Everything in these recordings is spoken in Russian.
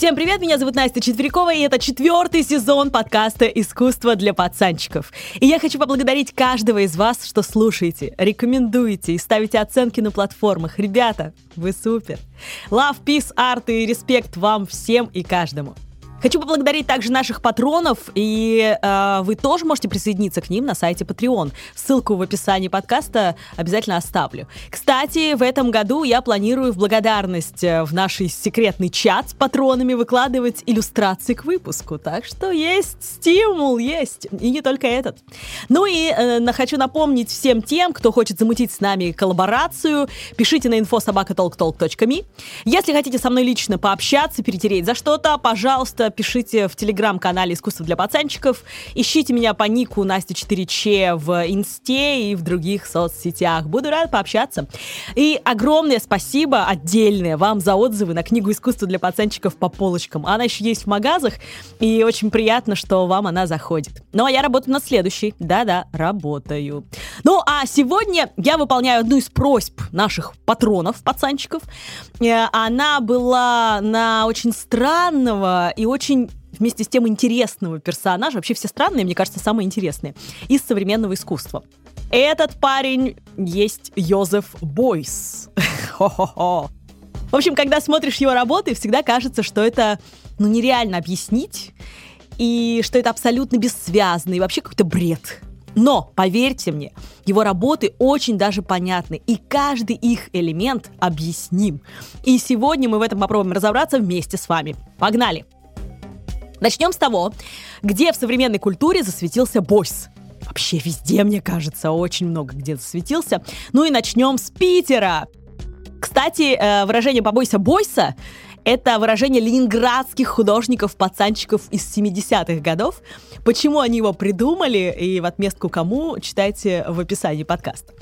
Всем привет, меня зовут Настя Четверякова, и это четвертый сезон подкаста «Искусство для пацанчиков». И я хочу поблагодарить каждого из вас, что слушаете, рекомендуете и ставите оценки на платформах. Ребята, вы супер! Love, peace, art и респект вам всем и каждому. Хочу поблагодарить также наших патронов, и э, вы тоже можете присоединиться к ним на сайте Patreon. Ссылку в описании подкаста обязательно оставлю. Кстати, в этом году я планирую в благодарность э, в наш секретный чат с патронами выкладывать иллюстрации к выпуску. Так что есть стимул, есть. И не только этот. Ну и э, хочу напомнить всем тем, кто хочет замутить с нами коллаборацию, пишите на infosobakatalktalk.me. Если хотите со мной лично пообщаться, перетереть за что-то, пожалуйста, пишите в телеграм-канале «Искусство для пацанчиков». Ищите меня по нику Настя 4Ч в Инсте и в других соцсетях. Буду рад пообщаться. И огромное спасибо отдельное вам за отзывы на книгу «Искусство для пацанчиков» по полочкам. Она еще есть в магазах, и очень приятно, что вам она заходит. Ну, а я работаю над следующей. Да-да, работаю. Ну, а сегодня я выполняю одну из просьб наших патронов, пацанчиков. Э, она была на очень странного и очень очень вместе с тем интересного персонажа, вообще все странные, мне кажется, самые интересные, из современного искусства. Этот парень есть Йозеф Бойс. Хо-хо-хо. В общем, когда смотришь его работы, всегда кажется, что это ну, нереально объяснить, и что это абсолютно бессвязно, и вообще какой-то бред. Но, поверьте мне, его работы очень даже понятны, и каждый их элемент объясним. И сегодня мы в этом попробуем разобраться вместе с вами. Погнали! Начнем с того, где в современной культуре засветился Бойс. Вообще везде, мне кажется, очень много где засветился. Ну и начнем с Питера. Кстати, э, выражение «побойся Бойса» Это выражение ленинградских художников-пацанчиков из 70-х годов. Почему они его придумали и в отместку кому, читайте в описании подкаста.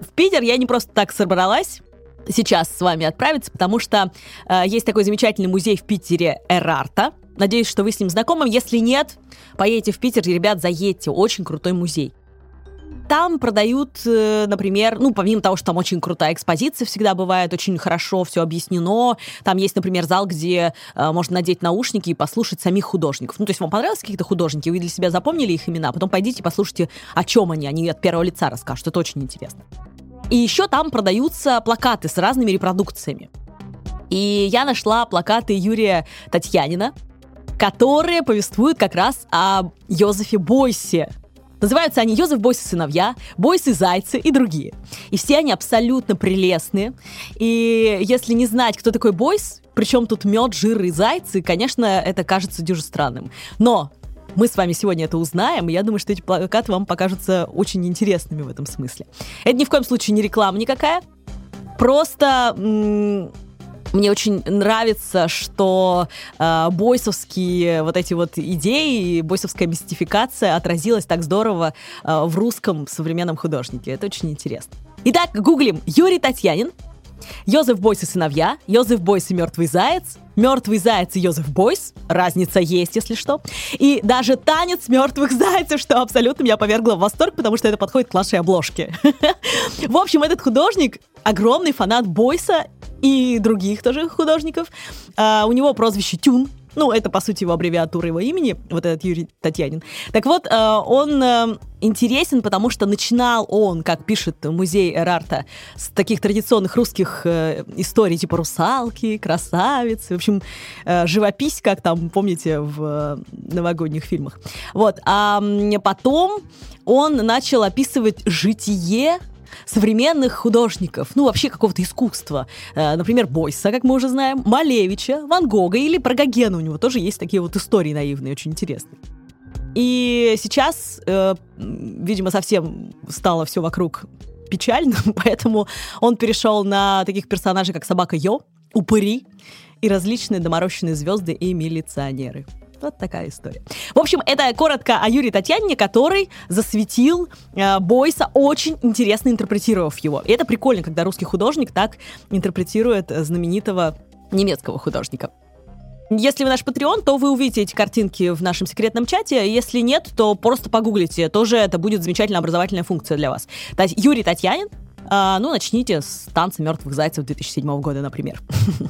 В Питер я не просто так собралась сейчас с вами отправиться, потому что э, есть такой замечательный музей в Питере Эрарта. Надеюсь, что вы с ним знакомы. Если нет, поедете в Питер, ребят, заедьте. Очень крутой музей. Там продают, э, например, ну, помимо того, что там очень крутая экспозиция всегда бывает, очень хорошо все объяснено. Там есть, например, зал, где э, можно надеть наушники и послушать самих художников. Ну, то есть вам понравились какие-то художники, вы для себя запомнили их имена, потом пойдите послушайте, о чем они, они от первого лица расскажут. Это очень интересно. И еще там продаются плакаты с разными репродукциями. И я нашла плакаты Юрия Татьянина, которые повествуют как раз о Йозефе Бойсе. Называются они Йозеф Бойс и сыновья, Бойс и зайцы и другие. И все они абсолютно прелестные. И если не знать, кто такой Бойс, причем тут мед, жир и зайцы, конечно, это кажется дюже странным. Но мы с вами сегодня это узнаем, и я думаю, что эти плакаты вам покажутся очень интересными в этом смысле. Это ни в коем случае не реклама никакая, просто мне очень нравится, что э, бойсовские вот эти вот идеи, бойсовская мистификация отразилась так здорово э, в русском современном художнике. Это очень интересно. Итак, гуглим Юрий Татьянин, Йозеф Бойс и сыновья, Йозеф Бойс и мертвый заяц, мертвый заяц и Йозеф Бойс, разница есть, если что, и даже танец мертвых зайцев, что абсолютно меня повергло в восторг, потому что это подходит к нашей обложке. В общем, этот художник огромный фанат Бойса и других тоже художников. Uh, у него прозвище Тюн, ну, это, по сути, его аббревиатура его имени, вот этот Юрий Татьянин. Так вот, э, он э, интересен, потому что начинал он, как пишет музей Эрарта, с таких традиционных русских э, историй, типа русалки, красавицы, в общем, живопись, как там, помните, в новогодних фильмах. Вот, а потом он начал описывать житие современных художников, ну, вообще какого-то искусства. Э, например, Бойса, как мы уже знаем, Малевича, Ван Гога или про Гогена. У него тоже есть такие вот истории наивные, очень интересные. И сейчас, э, видимо, совсем стало все вокруг печальным, поэтому он перешел на таких персонажей, как собака Йо, упыри и различные доморощенные звезды и милиционеры. Вот такая история. В общем, это коротко о Юрии Татьянине, который засветил э, Бойса, очень интересно интерпретировав его. И это прикольно, когда русский художник так интерпретирует знаменитого немецкого художника. Если вы наш Patreon, то вы увидите эти картинки в нашем секретном чате. Если нет, то просто погуглите. Тоже это будет замечательная образовательная функция для вас. Юрий Татьянин, А, ну, начните с танца мертвых зайцев 2007 года, например.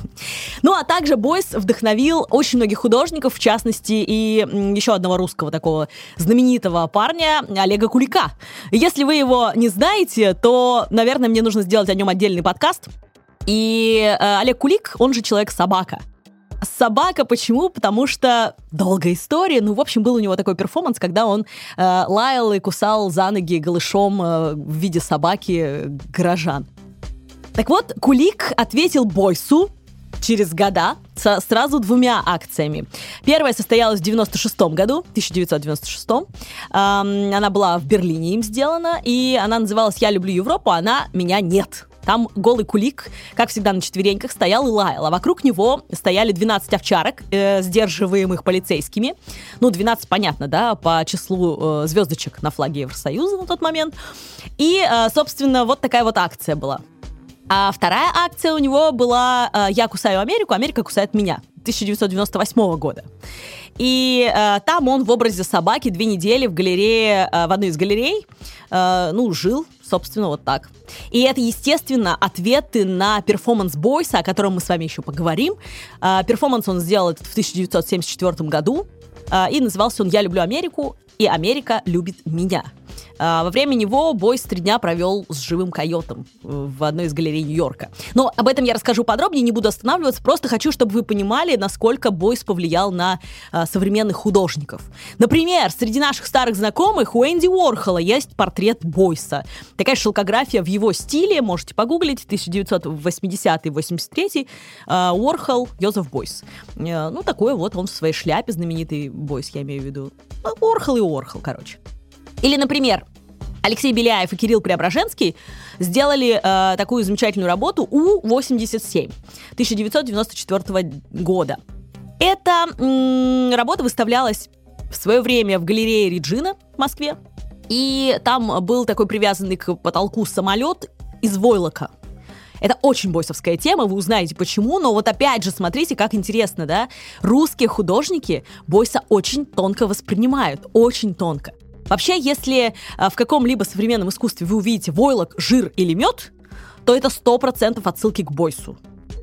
ну, а также Бойс вдохновил очень многих художников, в частности, и еще одного русского такого знаменитого парня Олега Кулика. Если вы его не знаете, то, наверное, мне нужно сделать о нем отдельный подкаст. И э, Олег Кулик, он же человек-собака. Собака почему? Потому что долгая история. Ну, в общем, был у него такой перформанс, когда он э, лаял и кусал за ноги голышом э, в виде собаки горожан. Так вот, Кулик ответил Бойсу через года со сразу двумя акциями. Первая состоялась в 96 году, 1996. Эм, она была в Берлине им сделана, и она называлась «Я люблю Европу», она «Меня нет». Там голый кулик, как всегда на четвереньках, стоял и лаял, а вокруг него стояли 12 овчарок, э, сдерживаемых полицейскими. Ну, 12, понятно, да, по числу э, звездочек на флаге Евросоюза на тот момент. И, э, собственно, вот такая вот акция была. А вторая акция у него была э, «Я кусаю Америку, Америка кусает меня» 1998 года. И э, там он в образе собаки две недели в галерее, э, в одной из галерей, э, ну, жил, собственно, вот так. И это, естественно, ответы на перформанс Бойса, о котором мы с вами еще поговорим. Э, перформанс он сделал в 1974 году, э, и назывался он «Я люблю Америку, и Америка любит меня». А, во время него Бойс три дня провел с живым койотом в одной из галерей Нью-Йорка. Но об этом я расскажу подробнее, не буду останавливаться, просто хочу, чтобы вы понимали, насколько Бойс повлиял на а, современных художников. Например, среди наших старых знакомых у Энди Уорхола есть портрет Бойса. Такая шелкография в его стиле, можете погуглить, 1980-83, а, Уорхол, Йозеф Бойс. А, ну, такой вот он в своей шляпе, знаменитый Бойс, я имею в виду. Ну, Уорхол и Уорхол, короче. Или, например, Алексей Беляев и Кирилл Преображенский сделали э, такую замечательную работу У-87 1994 года. Эта м- работа выставлялась в свое время в галерее Реджина в Москве. И там был такой привязанный к потолку самолет из войлока. Это очень бойсовская тема, вы узнаете почему, но вот опять же, смотрите, как интересно, да? Русские художники бойса очень тонко воспринимают, очень тонко. Вообще, если э, в каком-либо современном искусстве вы увидите войлок, жир или мед, то это 100% отсылки к Бойсу.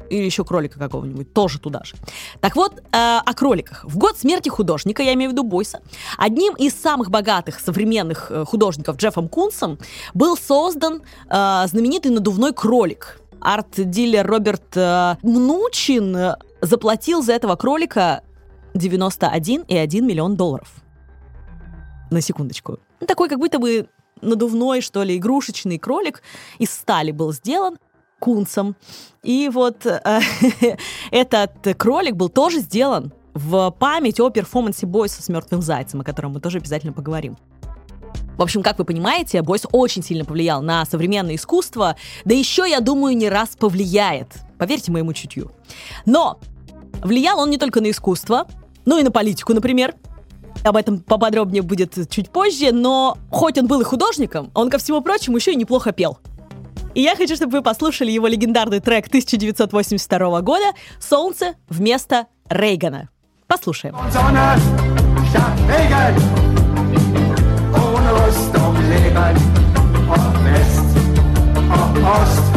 Или еще кролика какого-нибудь, тоже туда же. Так вот, э, о кроликах. В год смерти художника, я имею в виду Бойса, одним из самых богатых современных э, художников Джеффом Кунсом был создан э, знаменитый надувной кролик. Арт-дилер Роберт э, Мнучин заплатил за этого кролика 91,1 миллион долларов на секундочку. Ну, такой как будто бы надувной, что ли, игрушечный кролик из стали был сделан кунцем. И вот э, этот кролик был тоже сделан в память о перформансе Бойса с мертвым зайцем, о котором мы тоже обязательно поговорим. В общем, как вы понимаете, Бойс очень сильно повлиял на современное искусство, да еще, я думаю, не раз повлияет. Поверьте моему чутью. Но влиял он не только на искусство, но и на политику, например. Об этом поподробнее будет чуть позже, но хоть он был и художником, он, ко всему прочему, еще и неплохо пел. И я хочу, чтобы вы послушали его легендарный трек 1982 года «Солнце вместо Рейгана». Послушаем. Ost,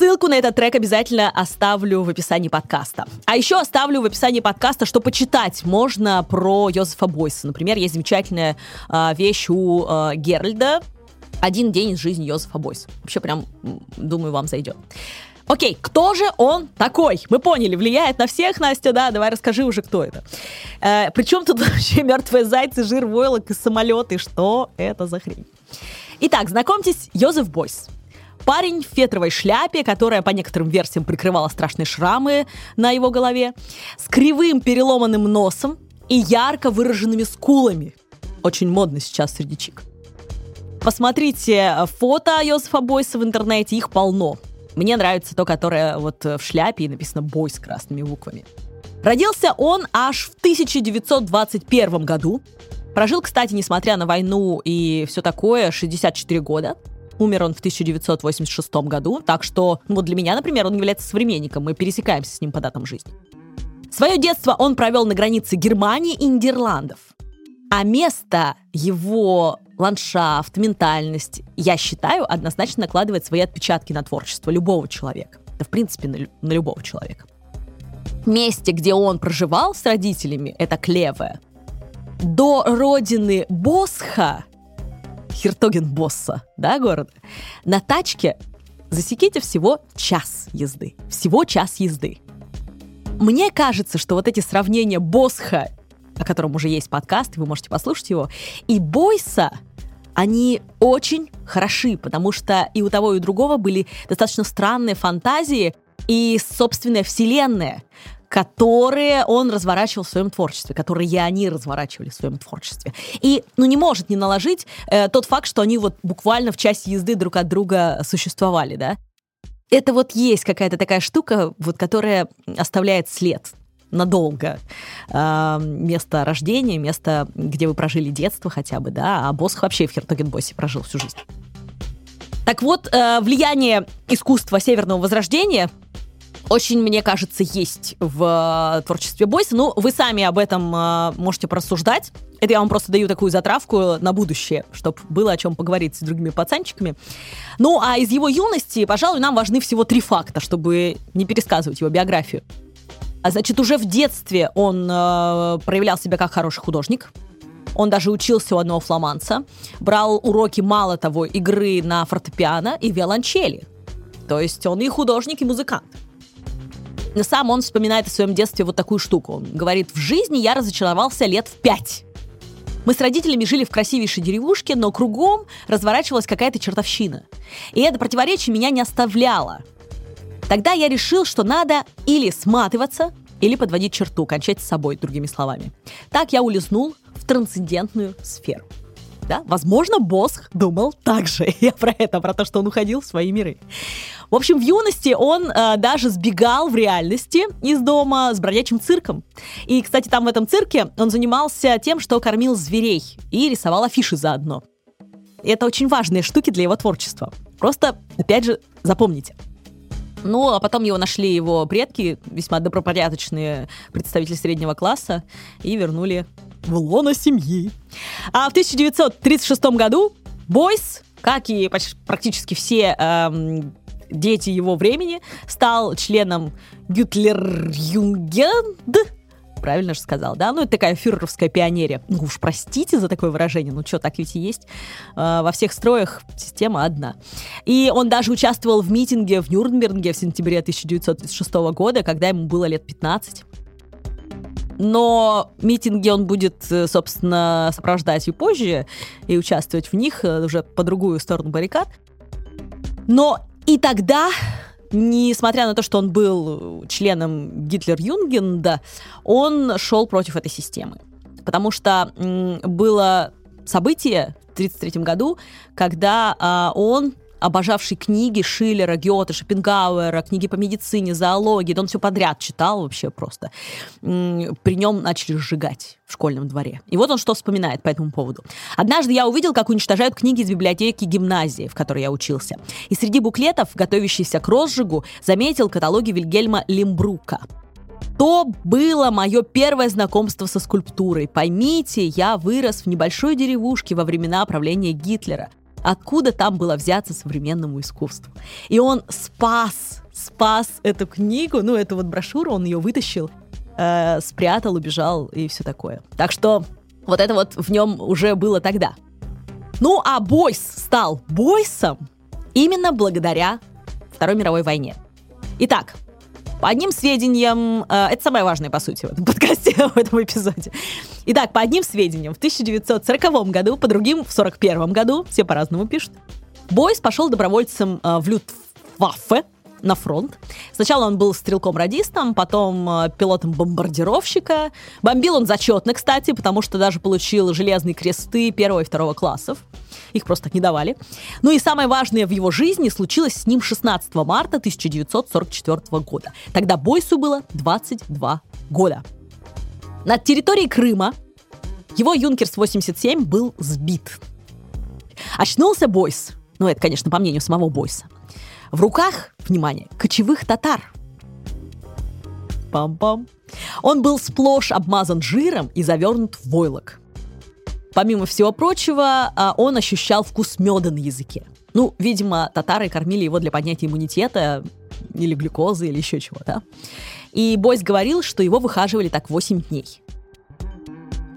Ссылку на этот трек обязательно оставлю в описании подкаста. А еще оставлю в описании подкаста, что почитать можно про Йозефа Бойса. Например, есть замечательная э, вещь у э, Геральда «Один день из жизни Йозефа Бойса». Вообще прям, думаю, вам зайдет. Окей, кто же он такой? Мы поняли, влияет на всех, Настя, да? Давай расскажи уже, кто это. Э, причем тут вообще мертвые зайцы, жир, войлок и самолеты? Что это за хрень? Итак, знакомьтесь, Йозеф Бойс. Парень в фетровой шляпе, которая по некоторым версиям прикрывала страшные шрамы на его голове, с кривым переломанным носом и ярко выраженными скулами. Очень модно сейчас среди чик. Посмотрите фото Йосифа Бойса в интернете, их полно. Мне нравится то, которое вот в шляпе и написано «Бойс» красными буквами. Родился он аж в 1921 году. Прожил, кстати, несмотря на войну и все такое, 64 года. Умер он в 1986 году, так что ну, вот для меня, например, он является современником, мы пересекаемся с ним по датам жизни. Свое детство он провел на границе Германии и Нидерландов. А место его ландшафт, ментальность, я считаю, однозначно накладывает свои отпечатки на творчество любого человека. Да, в принципе, на, на любого человека. Месте, где он проживал с родителями, это Клеве, до родины Босха, Хертоген Босса, да, города, на тачке засеките всего час езды. Всего час езды. Мне кажется, что вот эти сравнения Босха, о котором уже есть подкаст, вы можете послушать его, и Бойса, они очень хороши, потому что и у того, и у другого были достаточно странные фантазии и собственная вселенная, которые он разворачивал в своем творчестве, которые они разворачивали в своем творчестве. И ну, не может не наложить э, тот факт, что они вот буквально в части езды друг от друга существовали, да. Это вот есть какая-то такая штука, вот, которая оставляет след надолго. Э, место рождения, место, где вы прожили детство хотя бы, да, а Босх вообще в Хертогенбосе прожил всю жизнь. Так вот, э, влияние искусства Северного Возрождения очень, мне кажется, есть в э, творчестве Бойса. Ну, вы сами об этом э, можете просуждать. Это я вам просто даю такую затравку на будущее, чтобы было о чем поговорить с другими пацанчиками. Ну, а из его юности, пожалуй, нам важны всего три факта, чтобы не пересказывать его биографию. А значит, уже в детстве он э, проявлял себя как хороший художник. Он даже учился у одного фламанца, брал уроки, мало того, игры на фортепиано и виолончели. То есть он и художник, и музыкант. Сам он вспоминает о своем детстве вот такую штуку. Он говорит, в жизни я разочаровался лет в пять. Мы с родителями жили в красивейшей деревушке, но кругом разворачивалась какая-то чертовщина. И это противоречие меня не оставляло. Тогда я решил, что надо или сматываться, или подводить черту, кончать с собой, другими словами. Так я улизнул в трансцендентную сферу. Да? Возможно, Босх думал так же. Я про это, про то, что он уходил в свои миры. В общем, в юности он э, даже сбегал в реальности из дома с бродячим цирком. И, кстати, там в этом цирке он занимался тем, что кормил зверей и рисовал афиши заодно. Это очень важные штуки для его творчества. Просто, опять же, запомните. Ну, а потом его нашли его предки, весьма добропорядочные представители среднего класса, и вернули в лоно семьи. А в 1936 году Бойс, как и почти, практически все эм, дети его времени, стал членом Гитлер-Югенд, правильно же сказала, да? Ну, это такая фюреровская пионерия. Ну уж простите за такое выражение, ну что, так ведь и есть. Э, во всех строях система одна. И он даже участвовал в митинге в Нюрнберге в сентябре 1936 года, когда ему было лет 15. Но митинги он будет, э, собственно, сопровождать и позже, и участвовать в них э, уже по другую сторону баррикад. Но и тогда, несмотря на то, что он был членом Гитлер-Югенда, он шел против этой системы. Потому что было событие в 1933 году, когда а, он обожавший книги Шиллера, Гёте, Шопенгауэра, книги по медицине, зоологии, да он все подряд читал вообще просто. При нем начали сжигать в школьном дворе. И вот он что вспоминает по этому поводу. «Однажды я увидел, как уничтожают книги из библиотеки гимназии, в которой я учился. И среди буклетов, готовящихся к розжигу, заметил каталоги Вильгельма Лимбрука. То было мое первое знакомство со скульптурой. Поймите, я вырос в небольшой деревушке во времена правления Гитлера. Откуда там было взяться современному искусству? И он спас, спас эту книгу, ну, эту вот брошюру, он ее вытащил, э, спрятал, убежал и все такое. Так что вот это вот в нем уже было тогда. Ну, а Бойс стал Бойсом именно благодаря Второй мировой войне. Итак, по одним сведениям, э, это самое важное, по сути, в этом подкасте, в этом эпизоде. Итак, по одним сведениям, в 1940 году, по другим в 1941 году, все по-разному пишут, Бойс пошел добровольцем э, в Люфтваффе, на фронт. Сначала он был стрелком-радистом, потом э, пилотом бомбардировщика. Бомбил он зачетно, кстати, потому что даже получил железные кресты первого и второго классов. Их просто не давали. Ну и самое важное в его жизни случилось с ним 16 марта 1944 года. Тогда Бойсу было 22 года. На территории Крыма его Юнкерс-87 был сбит. Очнулся Бойс, ну это, конечно, по мнению самого Бойса, в руках, внимание, кочевых татар. Пам-пам. Он был сплошь обмазан жиром и завернут в войлок. помимо всего прочего, а, он ощущал вкус меда на языке. Ну, видимо, татары кормили его для поднятия иммунитета или глюкозы, или еще чего, да? И Бойс говорил, что его выхаживали так 8 дней.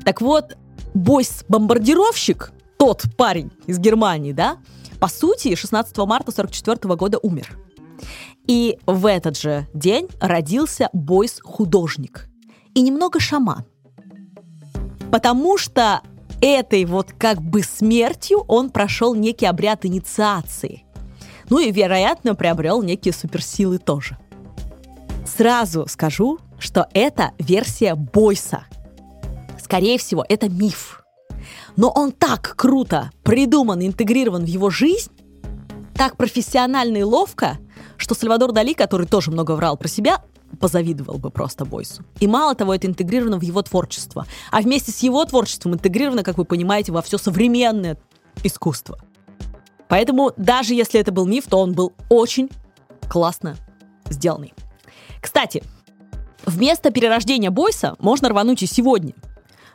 Так вот, Бойс-бомбардировщик, тот парень из Германии, да, по сути, 16 марта 44 года умер. И в этот же день родился Бойс-художник. И немного шаман. Потому что этой вот как бы смертью он прошел некий обряд инициации. Ну и, вероятно, приобрел некие суперсилы тоже. Сразу скажу, что это версия Бойса. Скорее всего, это миф. Но он так круто придуман и интегрирован в его жизнь, так профессионально и ловко, что Сальвадор Дали, который тоже много врал про себя, позавидовал бы просто Бойсу. И мало того, это интегрировано в его творчество. А вместе с его творчеством интегрировано, как вы понимаете, во все современное искусство. Поэтому даже если это был миф, то он был очень классно сделанный. Кстати, вместо перерождения Бойса можно рвануть и сегодня –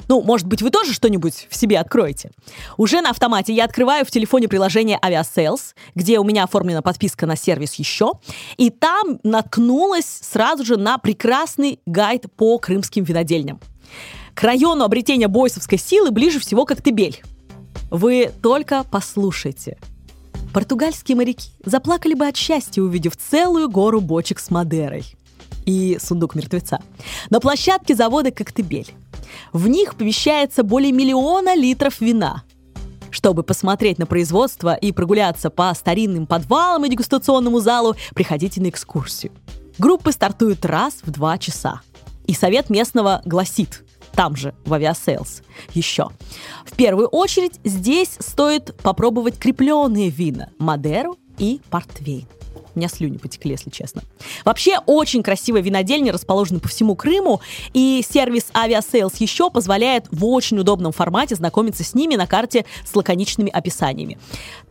ну, может быть, вы тоже что-нибудь в себе откроете? Уже на автомате я открываю в телефоне приложение Aviasales, где у меня оформлена подписка на сервис еще, и там наткнулась сразу же на прекрасный гайд по крымским винодельням. К району обретения бойсовской силы ближе всего Коктебель. Вы только послушайте. Португальские моряки заплакали бы от счастья, увидев целую гору бочек с Мадерой и сундук мертвеца. На площадке завода «Коктебель» В них помещается более миллиона литров вина. Чтобы посмотреть на производство и прогуляться по старинным подвалам и дегустационному залу, приходите на экскурсию. Группы стартуют раз в два часа. И совет местного гласит, там же, в Aviasales, еще. В первую очередь здесь стоит попробовать крепленые вина – Мадеру и Портвейн. У меня слюни потекли, если честно. Вообще, очень красивые винодельни расположены по всему Крыму, и сервис Aviasales еще позволяет в очень удобном формате знакомиться с ними на карте с лаконичными описаниями.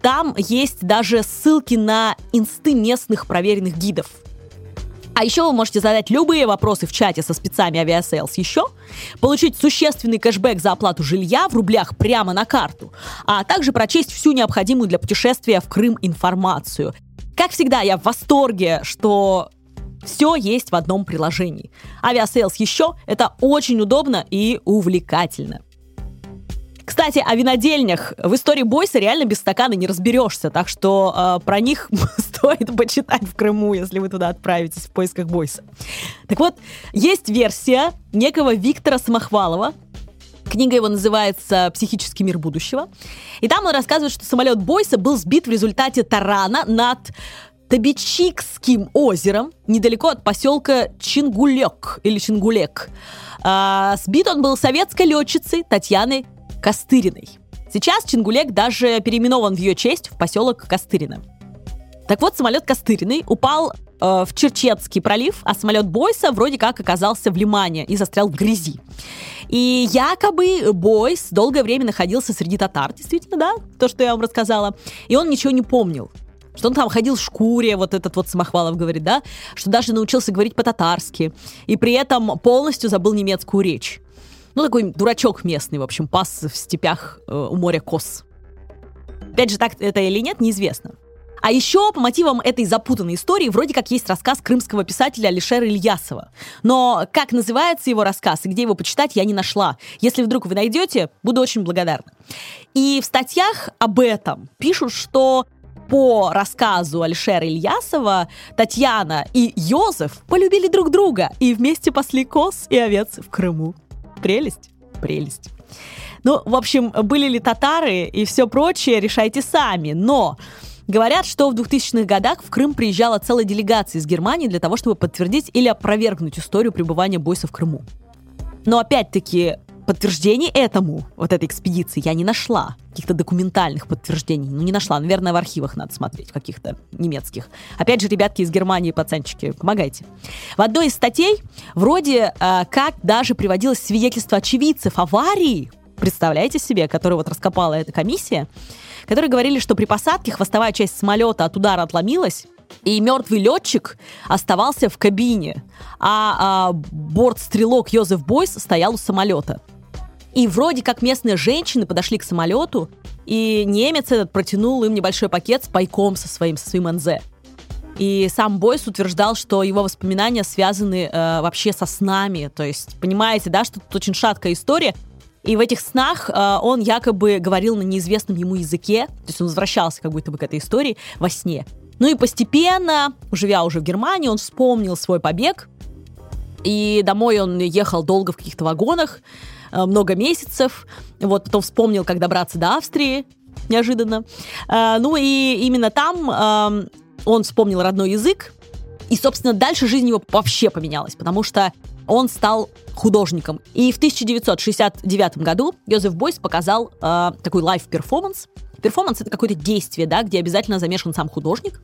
Там есть даже ссылки на инсты местных проверенных гидов. А еще вы можете задать любые вопросы в чате со спецами Aviasales еще, получить существенный кэшбэк за оплату жилья в рублях прямо на карту, а также прочесть всю необходимую для путешествия в Крым информацию. Как всегда, я в восторге, что все есть в одном приложении. Aviasales еще — это очень удобно и увлекательно. Кстати, о винодельнях. В истории Бойса реально без стакана не разберешься, так что э, про них стоит почитать в Крыму, если вы туда отправитесь в поисках Бойса. Так вот, есть версия некого Виктора Самохвалова, Книга его называется «Психический мир будущего». И там он рассказывает, что самолет Бойса был сбит в результате тарана над Табичикским озером, недалеко от поселка Чингулек или Чингулек. А, сбит он был советской летчицей Татьяной Костыриной. Сейчас Чингулек даже переименован в ее честь в поселок Костырина. Так вот, самолет Костыриной упал э, в Черчетский пролив, а самолет Бойса вроде как оказался в Лимане и застрял в грязи. И якобы Бойс долгое время находился среди татар, действительно, да, то, что я вам рассказала, и он ничего не помнил что он там ходил в шкуре, вот этот вот Самохвалов говорит, да, что даже научился говорить по-татарски, и при этом полностью забыл немецкую речь. Ну, такой дурачок местный, в общем, пас в степях э, у моря Кос. Опять же, так это или нет, неизвестно. А еще по мотивам этой запутанной истории вроде как есть рассказ крымского писателя Алишера Ильясова. Но как называется его рассказ и где его почитать, я не нашла. Если вдруг вы найдете, буду очень благодарна. И в статьях об этом пишут, что по рассказу Алишера Ильясова, Татьяна и Йозеф полюбили друг друга и вместе пасли коз и овец в Крыму. Прелесть, прелесть. Ну, в общем, были ли татары и все прочее, решайте сами. Но Говорят, что в 2000-х годах в Крым приезжала целая делегация из Германии для того, чтобы подтвердить или опровергнуть историю пребывания Бойса в Крыму. Но опять-таки подтверждений этому, вот этой экспедиции, я не нашла. Каких-то документальных подтверждений. Ну, не нашла. Наверное, в архивах надо смотреть, каких-то немецких. Опять же, ребятки из Германии, пацанчики, помогайте. В одной из статей вроде э, как даже приводилось свидетельство очевидцев аварии, представляете себе, которую вот раскопала эта комиссия, которые говорили, что при посадке хвостовая часть самолета от удара отломилась, и мертвый летчик оставался в кабине, а, а бортстрелок Йозеф Бойс стоял у самолета. И вроде как местные женщины подошли к самолету, и немец этот протянул им небольшой пакет с пайком со своим, со своим НЗ. И сам Бойс утверждал, что его воспоминания связаны э, вообще со снами. То есть, понимаете, да, что тут очень шаткая история. И в этих снах э, он якобы говорил на неизвестном ему языке, то есть он возвращался как будто бы к этой истории во сне. Ну и постепенно, живя уже в Германии, он вспомнил свой побег, и домой он ехал долго в каких-то вагонах, э, много месяцев. Вот потом вспомнил, как добраться до Австрии, неожиданно. Э, ну и именно там э, он вспомнил родной язык, и, собственно, дальше жизнь его вообще поменялась, потому что он стал художником. И в 1969 году Йозеф Бойс показал э, такой лайв-перформанс. Перформанс — это какое-то действие, да, где обязательно замешан сам художник.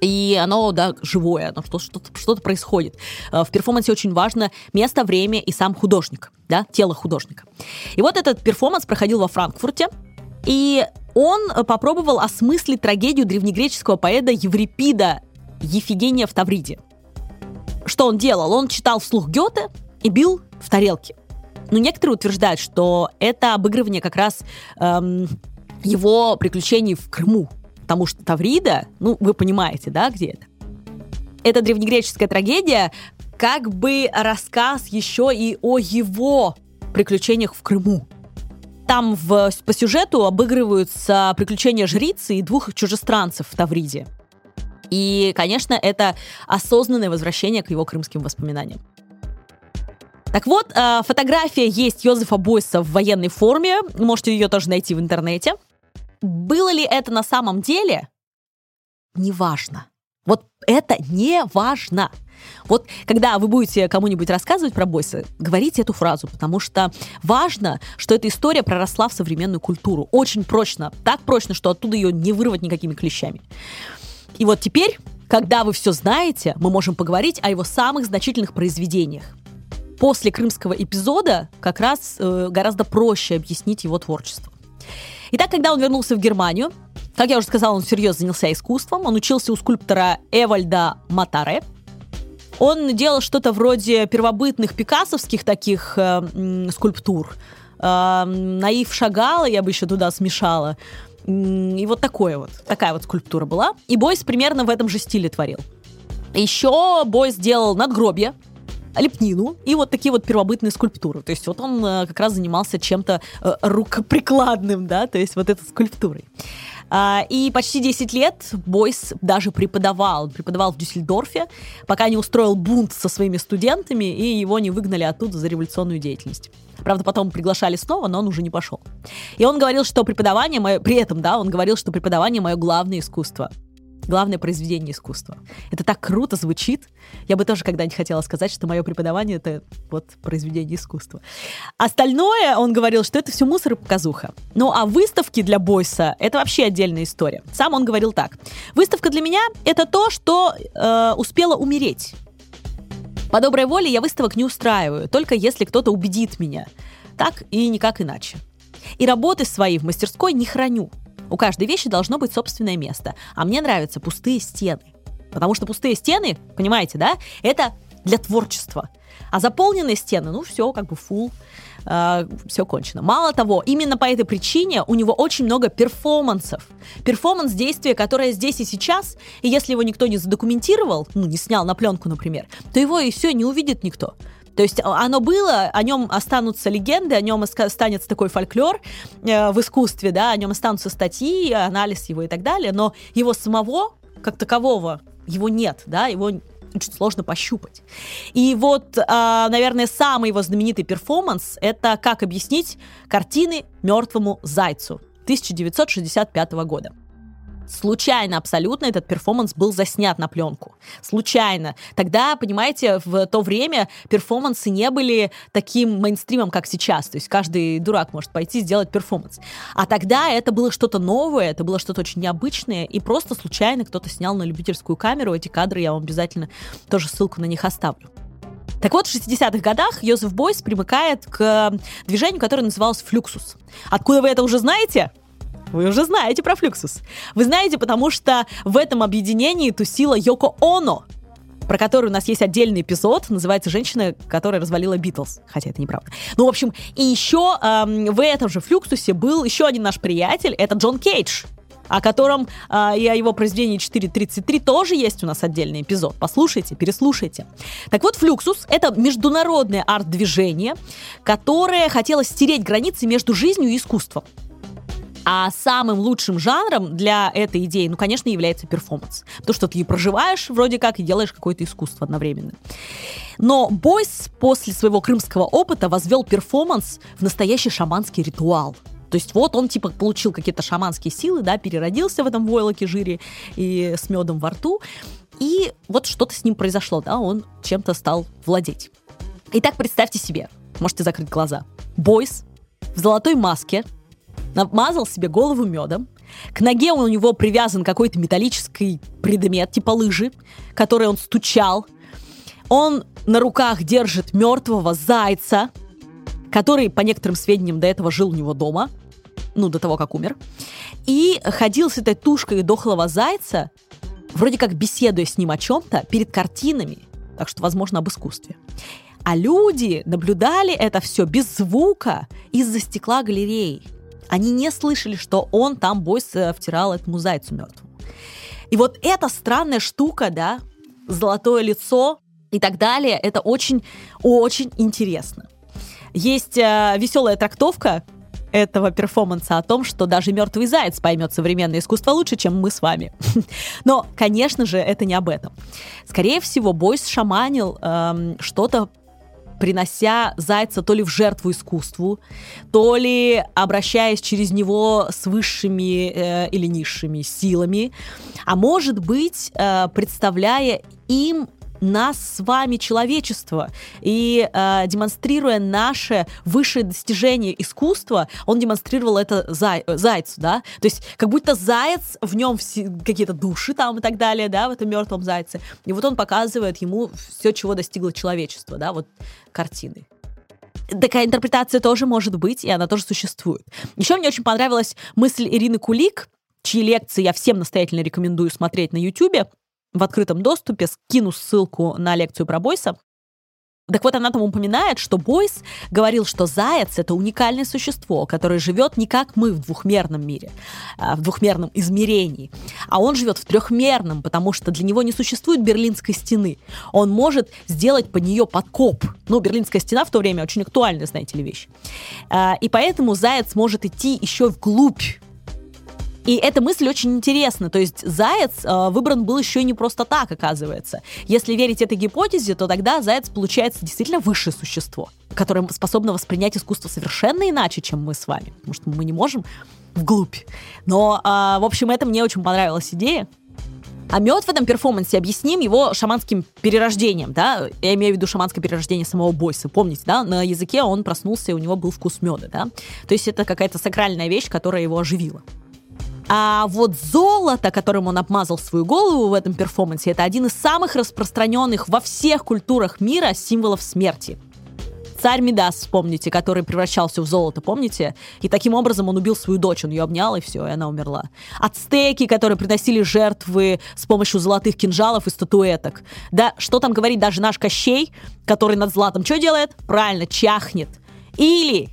И оно, да, живое, оно что, что-то, что-то происходит. Э, в перформансе очень важно место, время и сам художник, да, тело художника. И вот этот перформанс проходил во Франкфурте, и он попробовал осмыслить трагедию древнегреческого поэта Еврипида Ефигения в Тавриде. Что он делал? Он читал вслух Гёте и бил в тарелки. Но некоторые утверждают, что это обыгрывание как раз эм, его приключений в Крыму. Потому что Таврида, ну, вы понимаете, да, где это? Это древнегреческая трагедия, как бы рассказ еще и о его приключениях в Крыму. Там в, по сюжету обыгрываются приключения жрицы и двух чужестранцев в Тавриде. И, конечно, это осознанное возвращение к его крымским воспоминаниям. Так вот, э, фотография есть Йозефа Бойса в военной форме. Можете ее тоже найти в интернете. Было ли это на самом деле? Неважно. Вот это не важно. Вот когда вы будете кому-нибудь рассказывать про Бойса, говорите эту фразу, потому что важно, что эта история проросла в современную культуру. Очень прочно. Так прочно, что оттуда ее не вырвать никакими клещами. И вот теперь, когда вы все знаете, мы можем поговорить о его самых значительных произведениях. После крымского эпизода как раз э, гораздо проще объяснить его творчество. Итак, когда он вернулся в Германию, как я уже сказала, он всерьез занялся искусством. Он учился у скульптора Эвальда Матаре. Он делал что-то вроде первобытных пикассовских таких э, скульптур. Э, Наив Шагала я бы еще туда смешала. И вот такое вот, такая вот скульптура была. И Бойс примерно в этом же стиле творил. Еще Бойс сделал надгробье, лепнину и вот такие вот первобытные скульптуры. То есть вот он э, как раз занимался чем-то э, рукоприкладным, да, то есть вот этой скульптурой. А, и почти 10 лет Бойс даже преподавал. Преподавал в Дюссельдорфе, пока не устроил бунт со своими студентами, и его не выгнали оттуда за революционную деятельность. Правда, потом приглашали снова, но он уже не пошел. И он говорил, что преподавание мое... При этом, да, он говорил, что преподавание мое главное искусство главное произведение искусства. Это так круто звучит. Я бы тоже когда-нибудь хотела сказать, что мое преподавание — это вот произведение искусства. Остальное, он говорил, что это все мусор и показуха. Ну а выставки для Бойса — это вообще отдельная история. Сам он говорил так. Выставка для меня — это то, что э, успело умереть. По доброй воле я выставок не устраиваю, только если кто-то убедит меня. Так и никак иначе. И работы свои в мастерской не храню. У каждой вещи должно быть собственное место. А мне нравятся пустые стены. Потому что пустые стены, понимаете, да, это для творчества. А заполненные стены, ну все, как бы фул, э, все кончено. Мало того, именно по этой причине у него очень много перформансов. Перформанс — действие, которое здесь и сейчас, и если его никто не задокументировал, ну не снял на пленку, например, то его и вовсе не увидит никто. То есть а, оно было, о нем останутся легенды, о нем останется такой фольклор э, в искусстве, да, о нем останутся статьи, анализ его и так далее, но его самого, как такового, его нет, да, его очень сложно пощупать. И вот, э, наверное, самый его знаменитый перформанс — это «Как объяснить картины мертвому зайцу» 1965 года. Случайно абсолютно этот перформанс был заснят на пленку. Случайно. Тогда, понимаете, в то время перформансы не были таким мейнстримом, как сейчас. То есть каждый дурак может пойти сделать перформанс. А тогда это было что-то новое, это было что-то очень необычное, и просто случайно кто-то снял на любительскую камеру эти кадры, я вам обязательно тоже ссылку на них оставлю. Так вот, в 60-х годах Йозеф Бойс примыкает к движению, которое называлось «Флюксус». Откуда вы это уже знаете? Вы уже знаете про Флюксус. Вы знаете, потому что в этом объединении тусила Йоко Оно. про который у нас есть отдельный эпизод, называется «Женщина, которая развалила Битлз». Хотя это неправда. Ну, в общем, и еще эм, в этом же «Флюксусе» был еще один наш приятель, это Джон Кейдж, о котором э, и о его произведении 4.33 тоже есть у нас отдельный эпизод. Послушайте, переслушайте. Так вот, Флюксус — это международное арт-движение, которое хотело стереть границы между жизнью и искусством. А самым лучшим жанром для этой идеи, ну, конечно, является перформанс. То, что ты проживаешь вроде как и делаешь какое-то искусство одновременно. Но Бойс после своего крымского опыта возвел перформанс в настоящий шаманский ритуал. То есть вот он типа получил какие-то шаманские силы, да, переродился в этом войлоке жире и с медом во рту. И вот что-то с ним произошло, да, он чем-то стал владеть. Итак, представьте себе, можете закрыть глаза. Бойс в золотой маске, намазал себе голову медом, к ноге у него привязан какой-то металлический предмет, типа лыжи, который он стучал. Он на руках держит мертвого зайца, который, по некоторым сведениям, до этого жил у него дома, ну, до того, как умер, и ходил с этой тушкой дохлого зайца, вроде как беседуя с ним о чем-то перед картинами, так что, возможно, об искусстве. А люди наблюдали это все без звука из-за стекла галереи. Они не слышали, что он там бойс э, втирал этому зайцу мертвому. И вот эта странная штука, да, золотое лицо и так далее, это очень-очень интересно. Есть э, веселая трактовка этого перформанса о том, что даже мертвый заяц поймет современное искусство лучше, чем мы с вами. Но, конечно же, это не об этом. Скорее всего, Бойс шаманил эм, что-то принося зайца то ли в жертву искусству, то ли обращаясь через него с высшими э, или низшими силами, а может быть, э, представляя им нас с вами, человечество, и э, демонстрируя наше высшее достижение искусства, он демонстрировал это зай, зайцу, да, то есть как будто заяц, в нем какие-то души там и так далее, да, в этом мертвом зайце, и вот он показывает ему все, чего достигло человечество, да, вот картины. Такая интерпретация тоже может быть, и она тоже существует. Еще мне очень понравилась мысль Ирины Кулик, чьи лекции я всем настоятельно рекомендую смотреть на YouTube в открытом доступе, скину ссылку на лекцию про Бойса. Так вот, она там упоминает, что Бойс говорил, что заяц — это уникальное существо, которое живет не как мы в двухмерном мире, а, в двухмерном измерении, а он живет в трехмерном, потому что для него не существует Берлинской стены. Он может сделать под нее подкоп. Ну, Берлинская стена в то время очень актуальная, знаете ли, вещь. А, и поэтому заяц может идти еще вглубь и эта мысль очень интересна. То есть заяц э, выбран был еще не просто так, оказывается. Если верить этой гипотезе, то тогда заяц получается действительно высшее существо, которое способно воспринять искусство совершенно иначе, чем мы с вами. Потому что мы не можем вглубь. Но, э, в общем, это мне очень понравилась идея. А мед в этом перформансе объясним его шаманским перерождением, да, я имею в виду шаманское перерождение самого Бойса, помните, да, на языке он проснулся, и у него был вкус меда, да, то есть это какая-то сакральная вещь, которая его оживила. А вот золото, которым он обмазал свою голову в этом перформансе, это один из самых распространенных во всех культурах мира символов смерти. Царь Мидас, вспомните, который превращался в золото, помните? И таким образом он убил свою дочь, он ее обнял, и все, и она умерла. Ацтеки, которые приносили жертвы с помощью золотых кинжалов и статуэток. Да, что там говорить, даже наш Кощей, который над златом, что делает? Правильно, чахнет. Или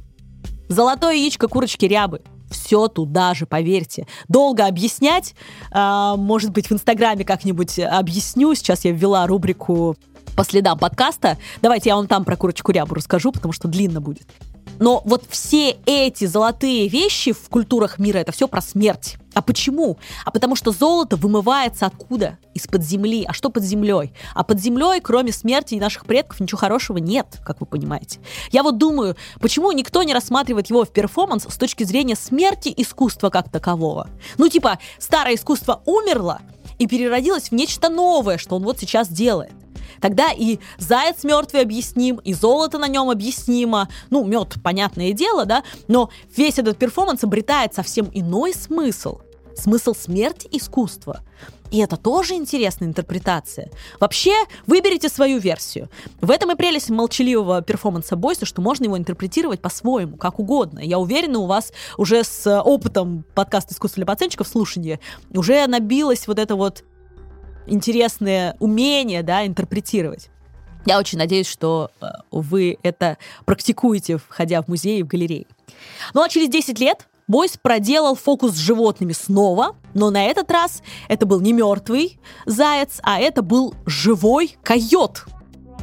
золотое яичко курочки рябы – все туда же, поверьте. Долго объяснять, э, может быть, в Инстаграме как-нибудь объясню. Сейчас я ввела рубрику по следам подкаста. Давайте я вам там про курочку рябу расскажу, потому что длинно будет. Но вот все эти золотые вещи в культурах мира это все про смерть. А почему? А потому что золото вымывается откуда? Из-под земли. А что под землей? А под землей, кроме смерти наших предков, ничего хорошего нет, как вы понимаете. Я вот думаю, почему никто не рассматривает его перформанс с точки зрения смерти искусства как такового? Ну, типа, старое искусство умерло и переродилось в нечто новое, что он вот сейчас делает. Тогда и заяц мертвый объясним, и золото на нем объяснимо. Ну, мед, понятное дело, да, но весь этот перформанс обретает совсем иной смысл. Смысл смерти искусства. И это тоже интересная интерпретация. Вообще, выберите свою версию. В этом и прелесть молчаливого перформанса Бойса, что можно его интерпретировать по-своему, как угодно. Я уверена, у вас уже с опытом подкаста «Искусство для пацанчиков» слушания уже набилась вот эта вот интересное умение, да, интерпретировать. Я очень надеюсь, что э, вы это практикуете, входя в музей и в галереи. Ну а через 10 лет Бойс проделал фокус с животными снова, но на этот раз это был не мертвый заяц, а это был живой койот.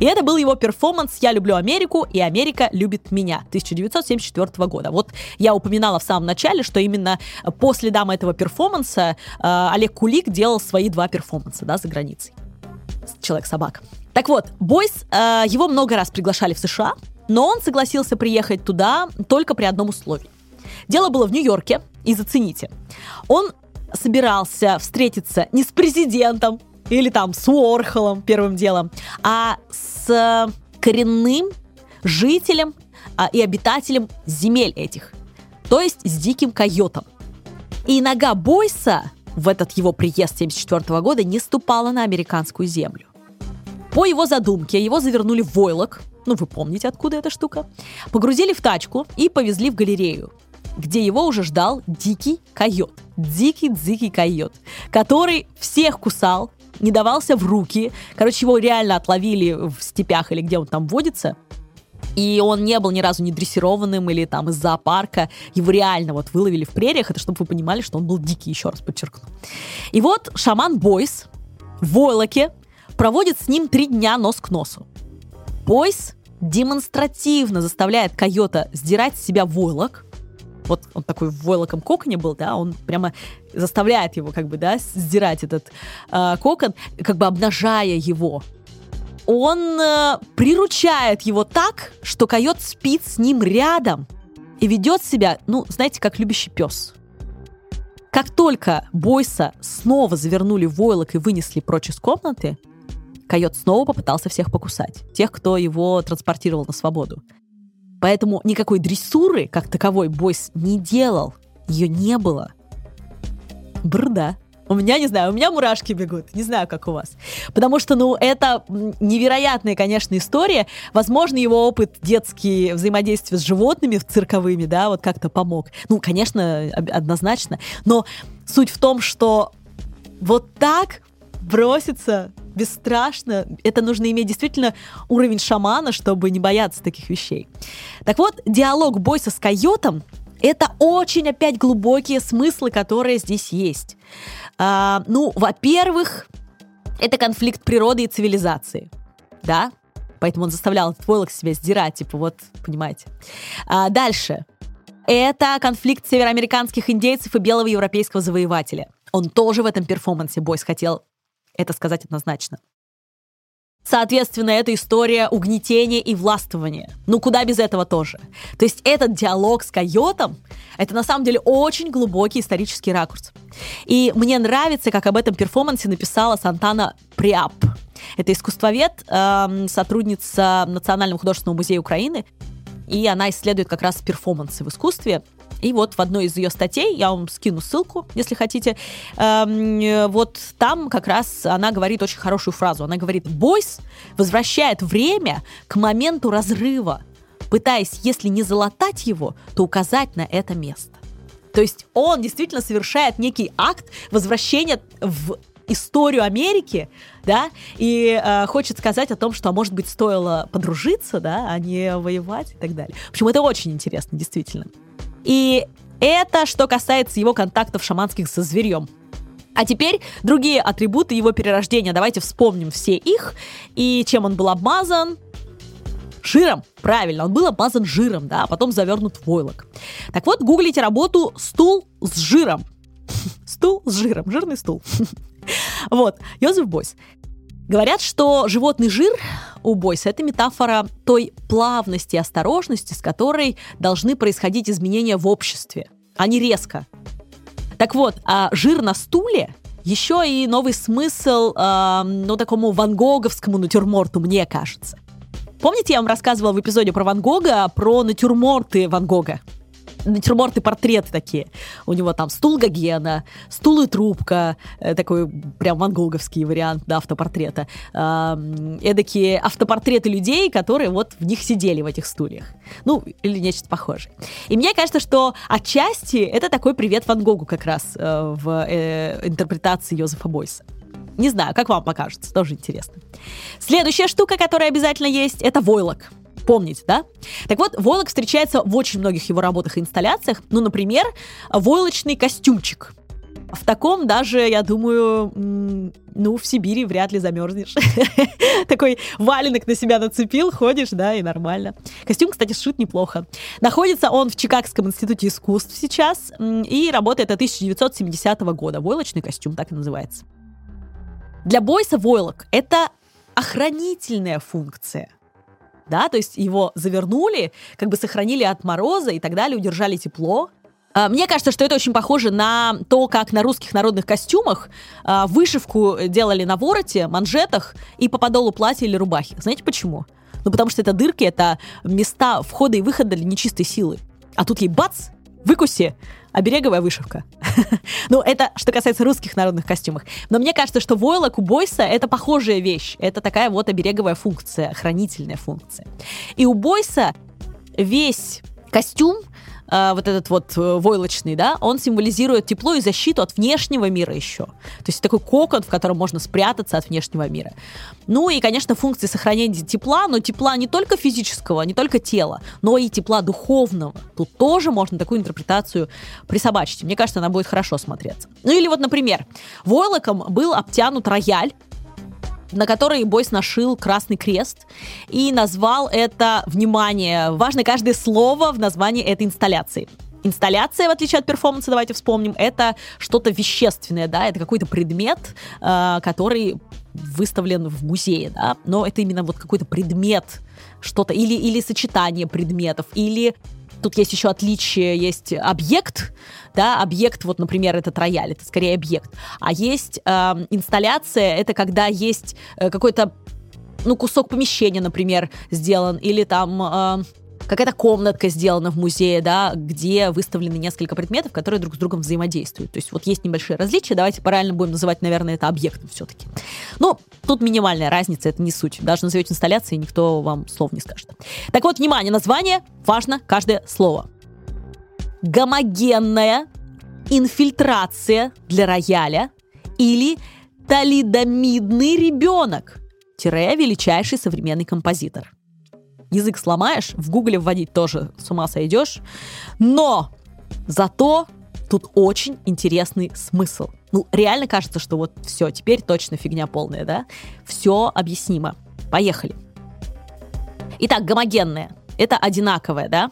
И это был его перформанс «Я люблю Америку, и Америка любит меня» 1974 года. Вот я упоминала в самом начале, что именно по следам этого перформанса э, Олег Кулик делал свои два перформанса да, за границей. Человек-собака. Так вот, Бойс, э, его много раз приглашали в США, но он согласился приехать туда только при одном условии. Дело было в Нью-Йорке, и зацените. Он собирался встретиться не с президентом или там с Уорхолом первым делом, а с коренным жителем а, и обитателем земель этих, то есть с диким койотом. И нога Бойса в этот его приезд 1974 года не ступала на американскую землю. По его задумке его завернули в войлок, ну вы помните, откуда эта штука, погрузили в тачку и повезли в галерею, где его уже ждал дикий койот. Дикий-дикий койот, который всех кусал, не давался в руки. Короче, его реально отловили в степях или где он там водится. И он не был ни разу не дрессированным или там из зоопарка. Его реально вот выловили в прериях. Это чтобы вы понимали, что он был дикий, еще раз подчеркну. И вот шаман Бойс в Войлоке проводит с ним три дня нос к носу. Бойс демонстративно заставляет койота сдирать с себя войлок, вот он такой в войлоком коконе был, да, он прямо заставляет его как бы, да, сдирать этот э, кокон, как бы обнажая его. Он э, приручает его так, что койот спит с ним рядом и ведет себя, ну, знаете, как любящий пес. Как только Бойса снова завернули в войлок и вынесли прочь из комнаты, койот снова попытался всех покусать. Тех, кто его транспортировал на свободу. Поэтому никакой дрессуры, как таковой, Бойс не делал. Ее не было. Брда. У меня, не знаю, у меня мурашки бегут. Не знаю, как у вас. Потому что, ну, это невероятная, конечно, история. Возможно, его опыт детский взаимодействия с животными цирковыми, да, вот как-то помог. Ну, конечно, однозначно. Но суть в том, что вот так броситься бесстрашно. Это нужно иметь действительно уровень шамана, чтобы не бояться таких вещей. Так вот, диалог Бойса с койотом — это очень опять глубокие смыслы, которые здесь есть. А, ну, во-первых, это конфликт природы и цивилизации. Да? Поэтому он заставлял этот войлок себя сдирать, типа вот, понимаете. А, дальше. Это конфликт североамериканских индейцев и белого европейского завоевателя. Он тоже в этом перформансе Бойс хотел это сказать однозначно. Соответственно, это история угнетения и властвования. Ну, куда без этого тоже. То есть этот диалог с койотом — это на самом деле очень глубокий исторический ракурс. И мне нравится, как об этом перформансе написала Сантана Приап. Это искусствовед, э, сотрудница Национального художественного музея Украины, и она исследует как раз перформансы в искусстве. И вот в одной из ее статей, я вам скину ссылку, если хотите, эм, вот там как раз она говорит очень хорошую фразу. Она говорит, Бойс возвращает время к моменту разрыва, пытаясь, если не залатать его, то указать на это место. То есть он действительно совершает некий акт возвращения в историю Америки, да, и э, хочет сказать о том, что, а может быть, стоило подружиться, да, а не воевать и так далее. В общем, это очень интересно, действительно. И это что касается его контактов шаманских со зверьем. А теперь другие атрибуты его перерождения. Давайте вспомним все их. И чем он был обмазан? Жиром, правильно, он был обмазан жиром, да, а потом завернут в войлок. Так вот, гуглите работу «стул с жиром». Стул с жиром, жирный стул. Вот, Йозеф Бойс. Говорят, что животный жир у Бойса – это метафора той плавности и осторожности, с которой должны происходить изменения в обществе, а не резко. Так вот, а жир на стуле еще и новый смысл, э, ну, такому ван Гоговскому натюрморту, мне кажется. Помните, я вам рассказывала в эпизоде про Ван Гога, про натюрморты Ван Гога? Натюрморты, портреты такие. У него там стул Гогена, стул и трубка, э, такой прям вангоговский вариант да, автопортрета. Эдакие автопортреты людей, которые вот в них сидели, в этих стульях. Ну, или нечто похожее. И мне кажется, что отчасти это такой привет Ван Гогу как раз э, в э, интерпретации Йозефа Бойса. Не знаю, как вам покажется, тоже интересно. Следующая штука, которая обязательно есть, это войлок. Помните, да? Так вот, войлок встречается в очень многих его работах и инсталляциях. Ну, например, войлочный костюмчик. В таком даже, я думаю, ну, в Сибири вряд ли замерзнешь. Такой валенок на себя нацепил, ходишь, да, и нормально. Костюм, кстати, сшит неплохо. Находится он в Чикагском институте искусств сейчас и работает от 1970 года. Войлочный костюм, так и называется. Для Бойса войлок — это охранительная функция — да, то есть его завернули, как бы сохранили от мороза и так далее, удержали тепло, а, мне кажется, что это очень похоже на то, как на русских народных костюмах а, вышивку делали на вороте, манжетах и по подолу платья или рубахи. Знаете почему? Ну, потому что это дырки, это места входа и выхода для нечистой силы. А тут ей бац, выкуси, обереговая вышивка. ну, это что касается русских народных костюмов. Но мне кажется, что войлок у бойса это похожая вещь. Это такая вот обереговая функция, хранительная функция. И у бойса весь костюм э, вот этот вот э, войлочный, да, он символизирует тепло и защиту от внешнего мира еще. То есть такой кокон, в котором можно спрятаться от внешнего мира. Ну и, конечно, функции сохранения тепла, но тепла не только физического, не только тела, но и тепла духовного. Тут тоже можно такую интерпретацию присобачить. Мне кажется, она будет хорошо смотреться. Ну или вот, например, войлоком был обтянут рояль, на которой Бойс нашил красный крест и назвал это, внимание, важно каждое слово в названии этой инсталляции. Инсталляция, в отличие от перформанса, давайте вспомним, это что-то вещественное, да, это какой-то предмет, э, который выставлен в музее, да, но это именно вот какой-то предмет, что-то, или, или сочетание предметов, или Тут есть еще отличие, есть объект, да, объект, вот, например, этот рояль, это скорее объект, а есть э, инсталляция, это когда есть э, какой-то ну, кусок помещения, например, сделан, или там э, какая-то комнатка сделана в музее, да, где выставлены несколько предметов, которые друг с другом взаимодействуют. То есть вот есть небольшие различия, давайте правильно будем называть, наверное, это объектом все-таки. Но тут минимальная разница, это не суть. Даже назовете инсталляции, никто вам слов не скажет. Так вот, внимание, название, важно каждое слово. Гомогенная инфильтрация для рояля или талидомидный ребенок, тире величайший современный композитор язык сломаешь, в гугле вводить тоже с ума сойдешь. Но зато тут очень интересный смысл. Ну, реально кажется, что вот все, теперь точно фигня полная, да? Все объяснимо. Поехали. Итак, гомогенное. Это одинаковое, да?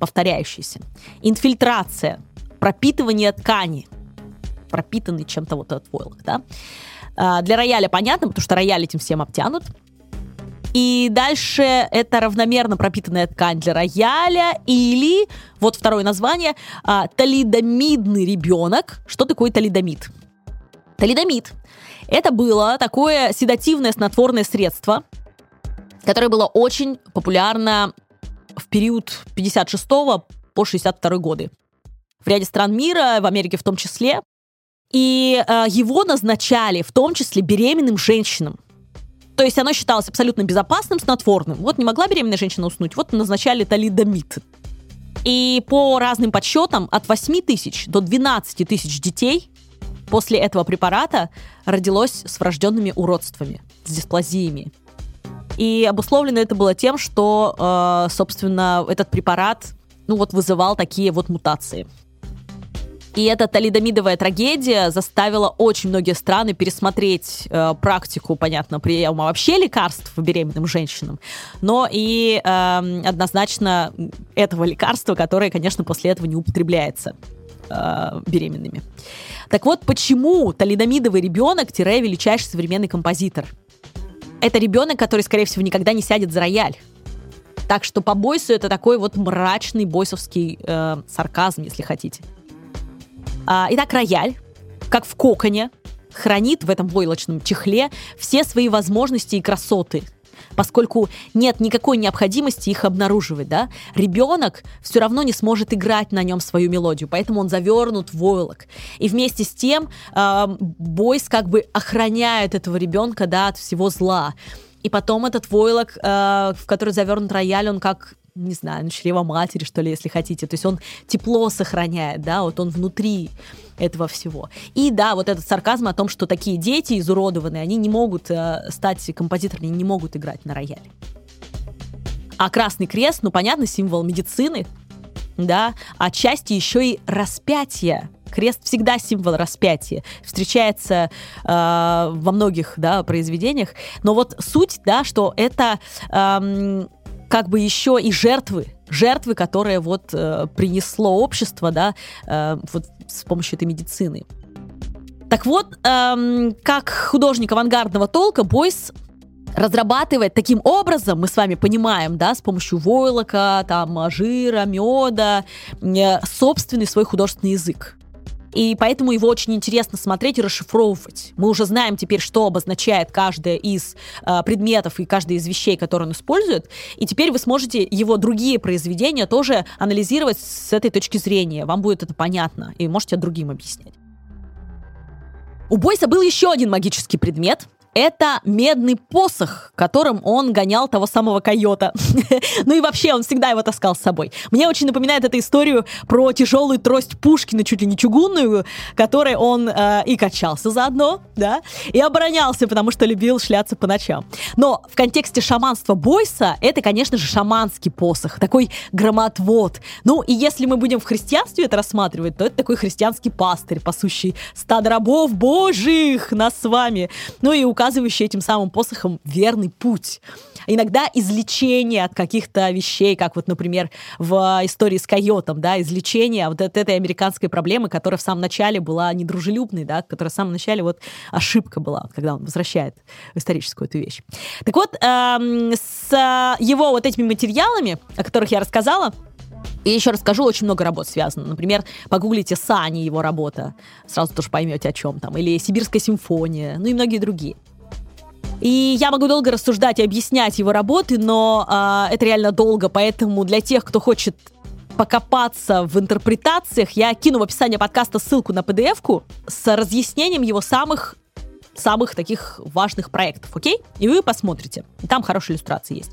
Повторяющееся. Инфильтрация. Пропитывание ткани. Пропитанный чем-то вот этот войлок, да? А, для рояля понятно, потому что рояль этим всем обтянут. И дальше это равномерно пропитанная ткань для рояля или, вот второе название, а, талидомидный ребенок. Что такое талидомид? Талидомид – это было такое седативное снотворное средство, которое было очень популярно в период 56 по 62 годы. В ряде стран мира, в Америке в том числе. И э, его назначали в том числе беременным женщинам. То есть оно считалось абсолютно безопасным, снотворным. Вот не могла беременная женщина уснуть, вот назначали талидомид. И по разным подсчетам от 8 тысяч до 12 тысяч детей после этого препарата родилось с врожденными уродствами, с дисплазиями. И обусловлено это было тем, что, э, собственно, этот препарат ну вот вызывал такие вот мутации. И эта талидомидовая трагедия заставила очень многие страны пересмотреть э, практику, понятно, приема вообще лекарств беременным женщинам, но и э, однозначно этого лекарства, которое, конечно, после этого не употребляется э, беременными. Так вот, почему талидомидовый ребенок-величайший современный композитор? Это ребенок, который, скорее всего, никогда не сядет за рояль. Так что по Бойсу это такой вот мрачный бойсовский э, сарказм, если хотите. А, итак, рояль, как в коконе, хранит в этом войлочном чехле все свои возможности и красоты, поскольку нет никакой необходимости их обнаруживать, да, ребенок все равно не сможет играть на нем свою мелодию, поэтому он завернут в войлок. И вместе с тем э, Бойс как бы охраняет этого ребенка, да, от всего зла. И потом этот войлок, э, в который завернут рояль, он как не знаю, ну, чрева матери, что ли, если хотите. То есть он тепло сохраняет, да, вот он внутри этого всего. И да, вот этот сарказм о том, что такие дети изуродованные, они не могут э, стать композиторами, не могут играть на рояле. А Красный Крест, ну, понятно, символ медицины, да, отчасти еще и распятие. Крест всегда символ распятия, встречается э, во многих да, произведениях. Но вот суть, да, что это э, как бы еще и жертвы, жертвы, которые вот э, принесло общество, да, э, вот с помощью этой медицины. Так вот, эм, как художник авангардного толка, Бойс разрабатывает таким образом, мы с вами понимаем, да, с помощью войлока, там, жира, меда, э, собственный свой художественный язык. И поэтому его очень интересно смотреть и расшифровывать. Мы уже знаем теперь, что обозначает каждая из э, предметов и каждая из вещей, которые он использует. И теперь вы сможете его другие произведения тоже анализировать с этой точки зрения. Вам будет это понятно. И можете другим объяснять. У Бойса был еще один магический предмет, это медный посох, которым он гонял того самого койота. ну и вообще, он всегда его таскал с собой. Мне очень напоминает эту историю про тяжелую трость Пушкина, чуть ли не чугунную, которой он э, и качался заодно, да, и оборонялся, потому что любил шляться по ночам. Но в контексте шаманства Бойса, это, конечно же, шаманский посох, такой громотвод. Ну и если мы будем в христианстве это рассматривать, то это такой христианский пастырь, пасущий стадо рабов божьих нас с вами. Ну и у указывающий этим самым посохом верный путь. Иногда излечение от каких-то вещей, как вот, например, в истории с койотом, да, излечение вот от этой американской проблемы, которая в самом начале была недружелюбной, да, которая в самом начале вот ошибка была, когда он возвращает историческую эту вещь. Так вот, эм, с его вот этими материалами, о которых я рассказала, и еще расскажу, очень много работ связано. Например, погуглите Сани, его работа, сразу тоже поймете, о чем там. Или Сибирская симфония, ну и многие другие. И я могу долго рассуждать и объяснять его работы, но э, это реально долго, поэтому для тех, кто хочет покопаться в интерпретациях, я кину в описании подкаста ссылку на PDF-ку с разъяснением его самых самых таких важных проектов, окей? И вы посмотрите. Там хорошие иллюстрации есть.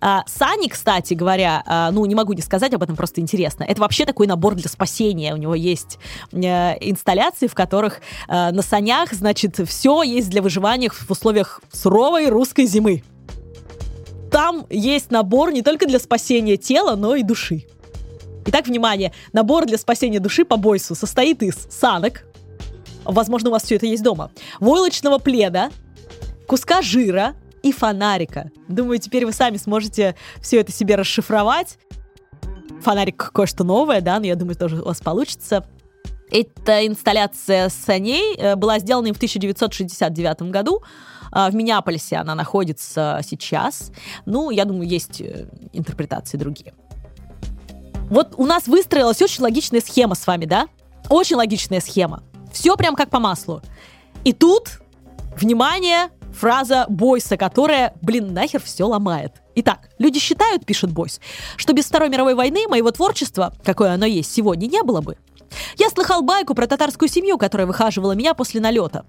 А, Сани, кстати говоря, а, ну, не могу не сказать об этом, просто интересно. Это вообще такой набор для спасения. У него есть э, инсталляции, в которых э, на санях, значит, все есть для выживания в условиях суровой русской зимы. Там есть набор не только для спасения тела, но и души. Итак, внимание, набор для спасения души по бойсу состоит из санок, возможно, у вас все это есть дома, войлочного пледа, куска жира и фонарика. Думаю, теперь вы сами сможете все это себе расшифровать. Фонарик кое-что новое, да, но я думаю, тоже у вас получится. Эта инсталляция саней э, была сделана в 1969 году. А, в Миннеаполисе она находится сейчас. Ну, я думаю, есть э, интерпретации другие. Вот у нас выстроилась очень логичная схема с вами, да? Очень логичная схема. Все прям как по маслу. И тут, внимание, фраза Бойса, которая, блин, нахер все ломает. Итак, люди считают, пишет Бойс, что без Второй мировой войны моего творчества, какое оно есть сегодня, не было бы. Я слыхал байку про татарскую семью, которая выхаживала меня после налета.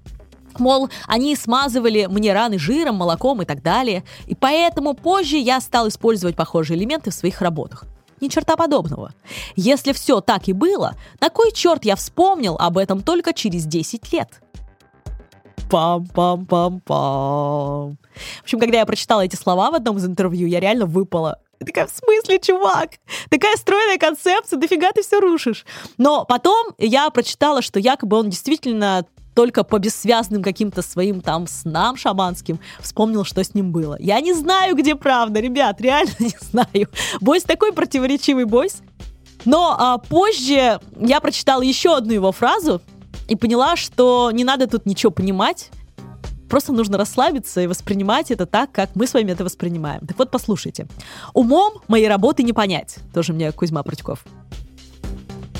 Мол, они смазывали мне раны жиром, молоком и так далее. И поэтому позже я стал использовать похожие элементы в своих работах. Ни черта подобного. Если все так и было, на кой черт я вспомнил об этом только через 10 лет? Пам-пам-пам-пам. В общем, когда я прочитала эти слова в одном из интервью, я реально выпала. Я такая, в смысле, чувак? Такая стройная концепция, дофига ты все рушишь. Но потом я прочитала, что якобы он действительно только по бессвязным каким-то своим там снам шаманским вспомнил, что с ним было. Я не знаю, где правда, ребят, реально не знаю. Бойс такой противоречивый бойс. Но а, позже я прочитала еще одну его фразу и поняла, что не надо тут ничего понимать. Просто нужно расслабиться и воспринимать это так, как мы с вами это воспринимаем. Так вот, послушайте. Умом моей работы не понять. Тоже мне Кузьма Протьков.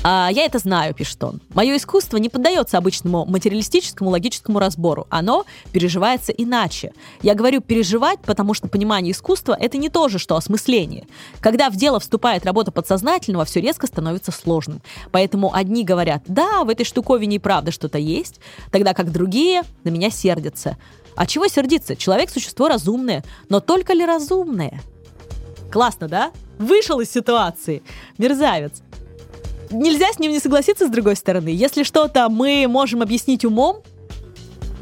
А, я это знаю, пишет он. Мое искусство не поддается обычному материалистическому логическому разбору. Оно переживается иначе. Я говорю переживать, потому что понимание искусства — это не то же, что осмысление. Когда в дело вступает работа подсознательного, все резко становится сложным. Поэтому одни говорят, да, в этой штуковине и правда что-то есть, тогда как другие на меня сердятся. А чего сердиться? Человек — существо разумное. Но только ли разумное? Классно, да? вышел из ситуации. Мерзавец. Нельзя с ним не согласиться, с другой стороны. Если что-то мы можем объяснить умом,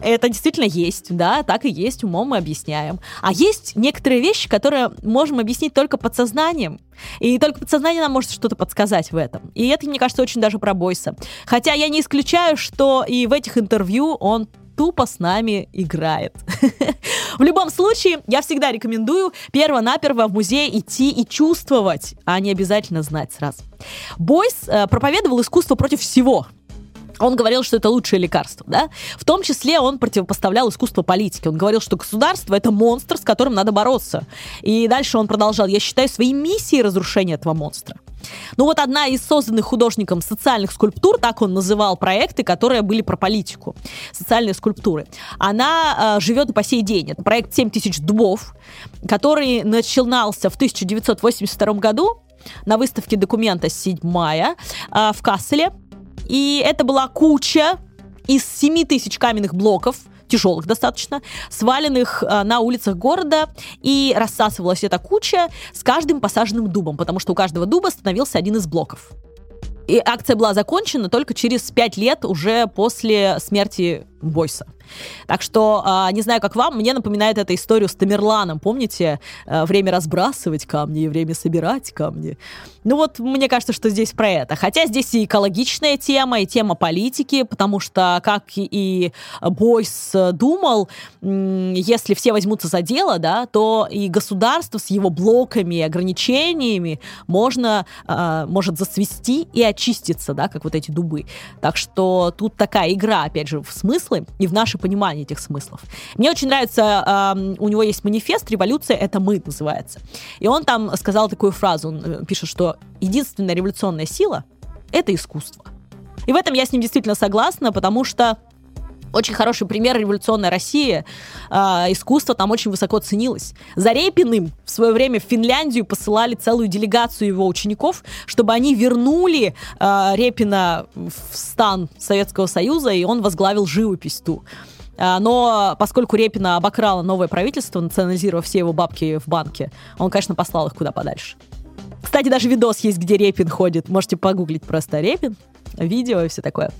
это действительно есть, да, так и есть, умом мы объясняем. А есть некоторые вещи, которые можем объяснить только подсознанием. И только подсознание нам может что-то подсказать в этом. И это, мне кажется, очень даже про Бойса. Хотя я не исключаю, что и в этих интервью он тупо с нами играет. В любом случае, я всегда рекомендую перво-наперво в музей идти и чувствовать, а не обязательно знать сразу. Бойс э, проповедовал искусство против всего, он говорил, что это лучшее лекарство, да? В том числе он противопоставлял искусство политики. Он говорил, что государство — это монстр, с которым надо бороться. И дальше он продолжал, я считаю своей миссией разрушение этого монстра. Ну вот одна из созданных художником социальных скульптур, так он называл проекты, которые были про политику, социальные скульптуры, она э, живет по сей день. Это проект «7000 тысяч дубов», который начинался в 1982 году на выставке документа «Седьмая» э, в Касселе. И это была куча из 7 тысяч каменных блоков, тяжелых достаточно, сваленных э, на улицах города, и рассасывалась эта куча с каждым посаженным дубом, потому что у каждого дуба становился один из блоков. И акция была закончена только через 5 лет уже после смерти Бойса. Так что, а, не знаю, как вам, мне напоминает эта историю с Тамерланом. Помните, э, время разбрасывать камни и время собирать камни? Ну вот, мне кажется, что здесь про это. Хотя здесь и экологичная тема, и тема политики, потому что, как и Бойс думал, если все возьмутся за дело, да, то и государство с его блоками и ограничениями можно, а, может засвести и очиститься, да, как вот эти дубы. Так что тут такая игра, опять же, в смыслы и в наше понимание этих смыслов. Мне очень нравится, э, у него есть манифест «Революция – это мы» называется. И он там сказал такую фразу, он э, пишет, что единственная революционная сила – это искусство. И в этом я с ним действительно согласна, потому что очень хороший пример революционной России. Э, искусство там очень высоко ценилось. За Репиным в свое время в Финляндию посылали целую делегацию его учеников, чтобы они вернули э, Репина в стан Советского Союза, и он возглавил живопись ту. А, но поскольку Репина обокрало новое правительство, национализировав все его бабки в банке, он, конечно, послал их куда подальше. Кстати, даже видос есть, где Репин ходит. Можете погуглить просто Репин, видео и все такое.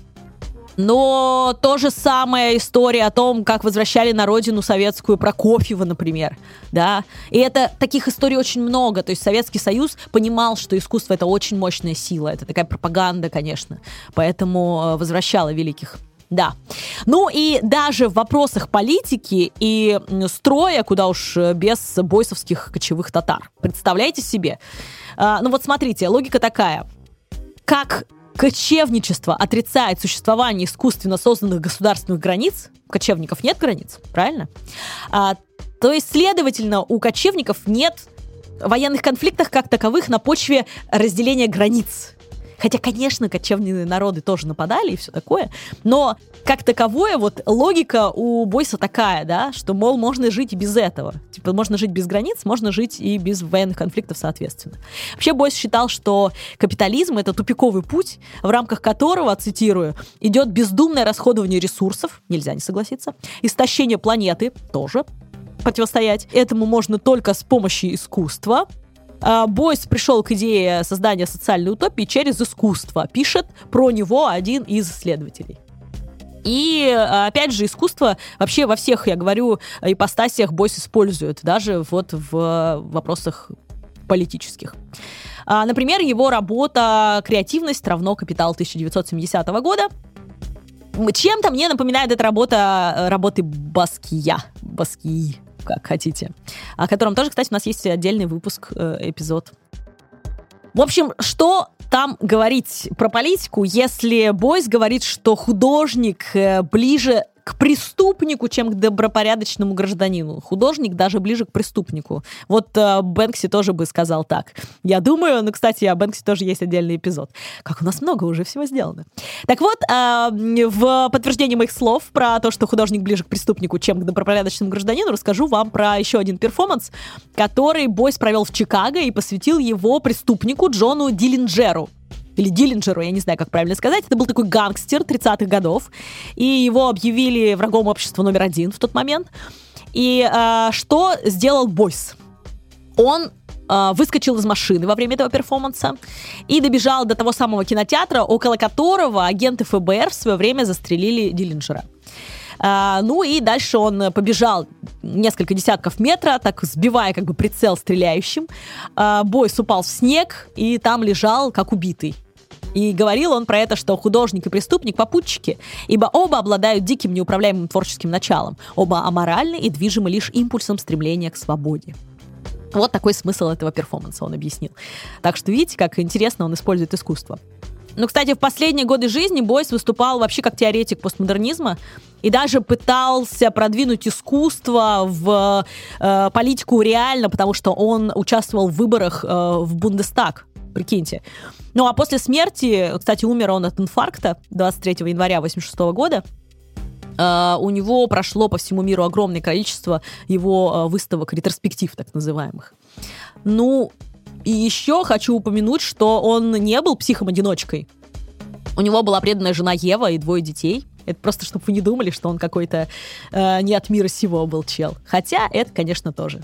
Но то же самая история о том, как возвращали на родину советскую Прокофьева, например, да. И это таких историй очень много. То есть Советский Союз понимал, что искусство это очень мощная сила, это такая пропаганда, конечно. Поэтому э, возвращала великих да. Ну и даже в вопросах политики и строя, куда уж э, без бойсовских кочевых татар. Представляете себе? А, ну вот смотрите, логика такая. Как кочевничество отрицает существование искусственно созданных государственных границ, у кочевников нет границ, правильно? А, то есть, следовательно, у кочевников нет военных конфликтов как таковых на почве разделения границ. Хотя, конечно, кочевные народы тоже нападали и все такое, но как таковое вот логика у Бойса такая, да, что, мол, можно жить и без этого. Типа, можно жить без границ, можно жить и без военных конфликтов, соответственно. Вообще Бойс считал, что капитализм — это тупиковый путь, в рамках которого, цитирую, идет бездумное расходование ресурсов, нельзя не согласиться, истощение планеты, тоже противостоять. Этому можно только с помощью искусства, Бойс пришел к идее создания социальной утопии через искусство, пишет про него один из исследователей. И, а, опять же, искусство вообще во всех, я говорю, ипостасиях Бойс использует, даже вот в вопросах политических. А, например, его работа «Креативность равно капитал» 1970 года. Чем-то мне напоминает эта работа работы Баския. Баскии как хотите. О котором тоже, кстати, у нас есть отдельный выпуск, э, эпизод. В общем, что там говорить про политику, если Бойс говорит, что художник э, ближе к преступнику, чем к добропорядочному гражданину. Художник даже ближе к преступнику. Вот э, Бэнкси тоже бы сказал так. Я думаю, ну, кстати, о Бэнкси тоже есть отдельный эпизод. Как у нас много уже всего сделано. Так вот, э, в подтверждение моих слов про то, что художник ближе к преступнику, чем к добропорядочному гражданину, расскажу вам про еще один перформанс, который Бойс провел в Чикаго и посвятил его преступнику Джону Диллинджеру или Диллинджеру, я не знаю, как правильно сказать. Это был такой гангстер 30-х годов, и его объявили врагом общества номер один в тот момент. И э, что сделал Бойс? Он э, выскочил из машины во время этого перформанса и добежал до того самого кинотеатра, около которого агенты ФБР в свое время застрелили Диллинджера. А, ну и дальше он побежал несколько десятков метра, так сбивая как бы прицел стреляющим. А, Бойс упал в снег и там лежал как убитый. И говорил он про это, что художник и преступник попутчики, ибо оба обладают диким неуправляемым творческим началом. Оба аморальны и движимы лишь импульсом стремления к свободе. Вот такой смысл этого перформанса он объяснил. Так что видите, как интересно он использует искусство. Ну, кстати, в последние годы жизни Бойс выступал вообще как теоретик постмодернизма и даже пытался продвинуть искусство в э, политику реально, потому что он участвовал в выборах э, в Бундестаг, прикиньте. Ну, а после смерти, кстати, умер он от инфаркта 23 января 86 года, Uh, у него прошло по всему миру огромное количество его uh, выставок, ретроспектив так называемых. Ну, и еще хочу упомянуть, что он не был психом-одиночкой. У него была преданная жена Ева и двое детей. Это просто, чтобы вы не думали, что он какой-то э, не от мира сего был чел. Хотя это, конечно, тоже.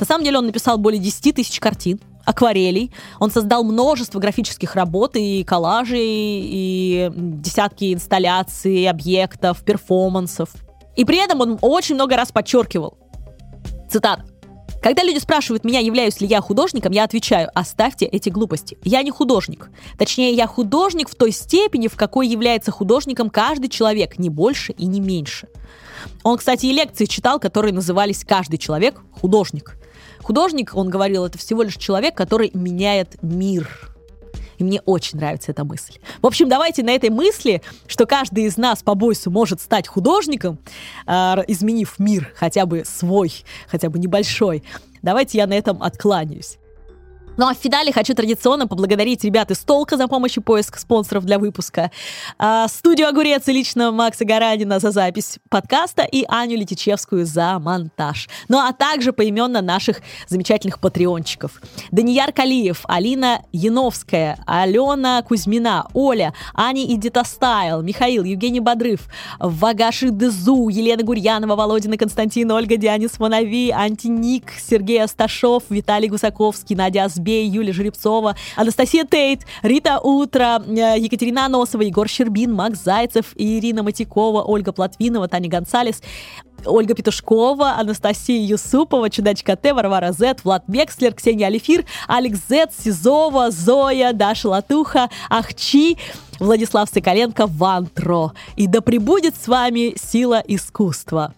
На самом деле он написал более 10 тысяч картин, акварелей. Он создал множество графических работ и коллажей, и десятки инсталляций, объектов, перформансов. И при этом он очень много раз подчеркивал, цитата, когда люди спрашивают меня, являюсь ли я художником, я отвечаю, оставьте эти глупости. Я не художник. Точнее, я художник в той степени, в какой является художником каждый человек, не больше и не меньше. Он, кстати, и лекции читал, которые назывались «Каждый человек – художник». Художник, он говорил, это всего лишь человек, который меняет мир. И мне очень нравится эта мысль. В общем, давайте на этой мысли, что каждый из нас по бойсу может стать художником, э, изменив мир хотя бы свой, хотя бы небольшой, давайте я на этом откланяюсь. Ну а в финале хочу традиционно поблагодарить ребят из Толка за помощь и поиск спонсоров для выпуска, а, студию Огурец и лично Макса Гаранина за запись подкаста и Аню Летичевскую за монтаж. Ну а также поименно наших замечательных патреончиков. Данияр Калиев, Алина Яновская, Алена Кузьмина, Оля, Аня Идита Стайл, Михаил, Евгений Бодрыв, Вагаши Дезу, Елена Гурьянова, Володина Константин, Ольга Дианис Монави, Антиник, Сергей Асташов, Виталий Гусаковский, Надя Асбек, Бей, Юлия Жеребцова, Анастасия Тейт, Рита Утро, э, Екатерина Носова, Егор Щербин, Макс Зайцев, Ирина Матикова, Ольга Платвинова, Таня Гонсалес, Ольга Петушкова, Анастасия Юсупова, Чудачка Т, Варвара Зет, Влад Бекслер, Ксения Алифир, Алекс Зет, Сизова, Зоя, Даша Латуха, Ахчи, Владислав Соколенко, Вантро. И да пребудет с вами сила искусства.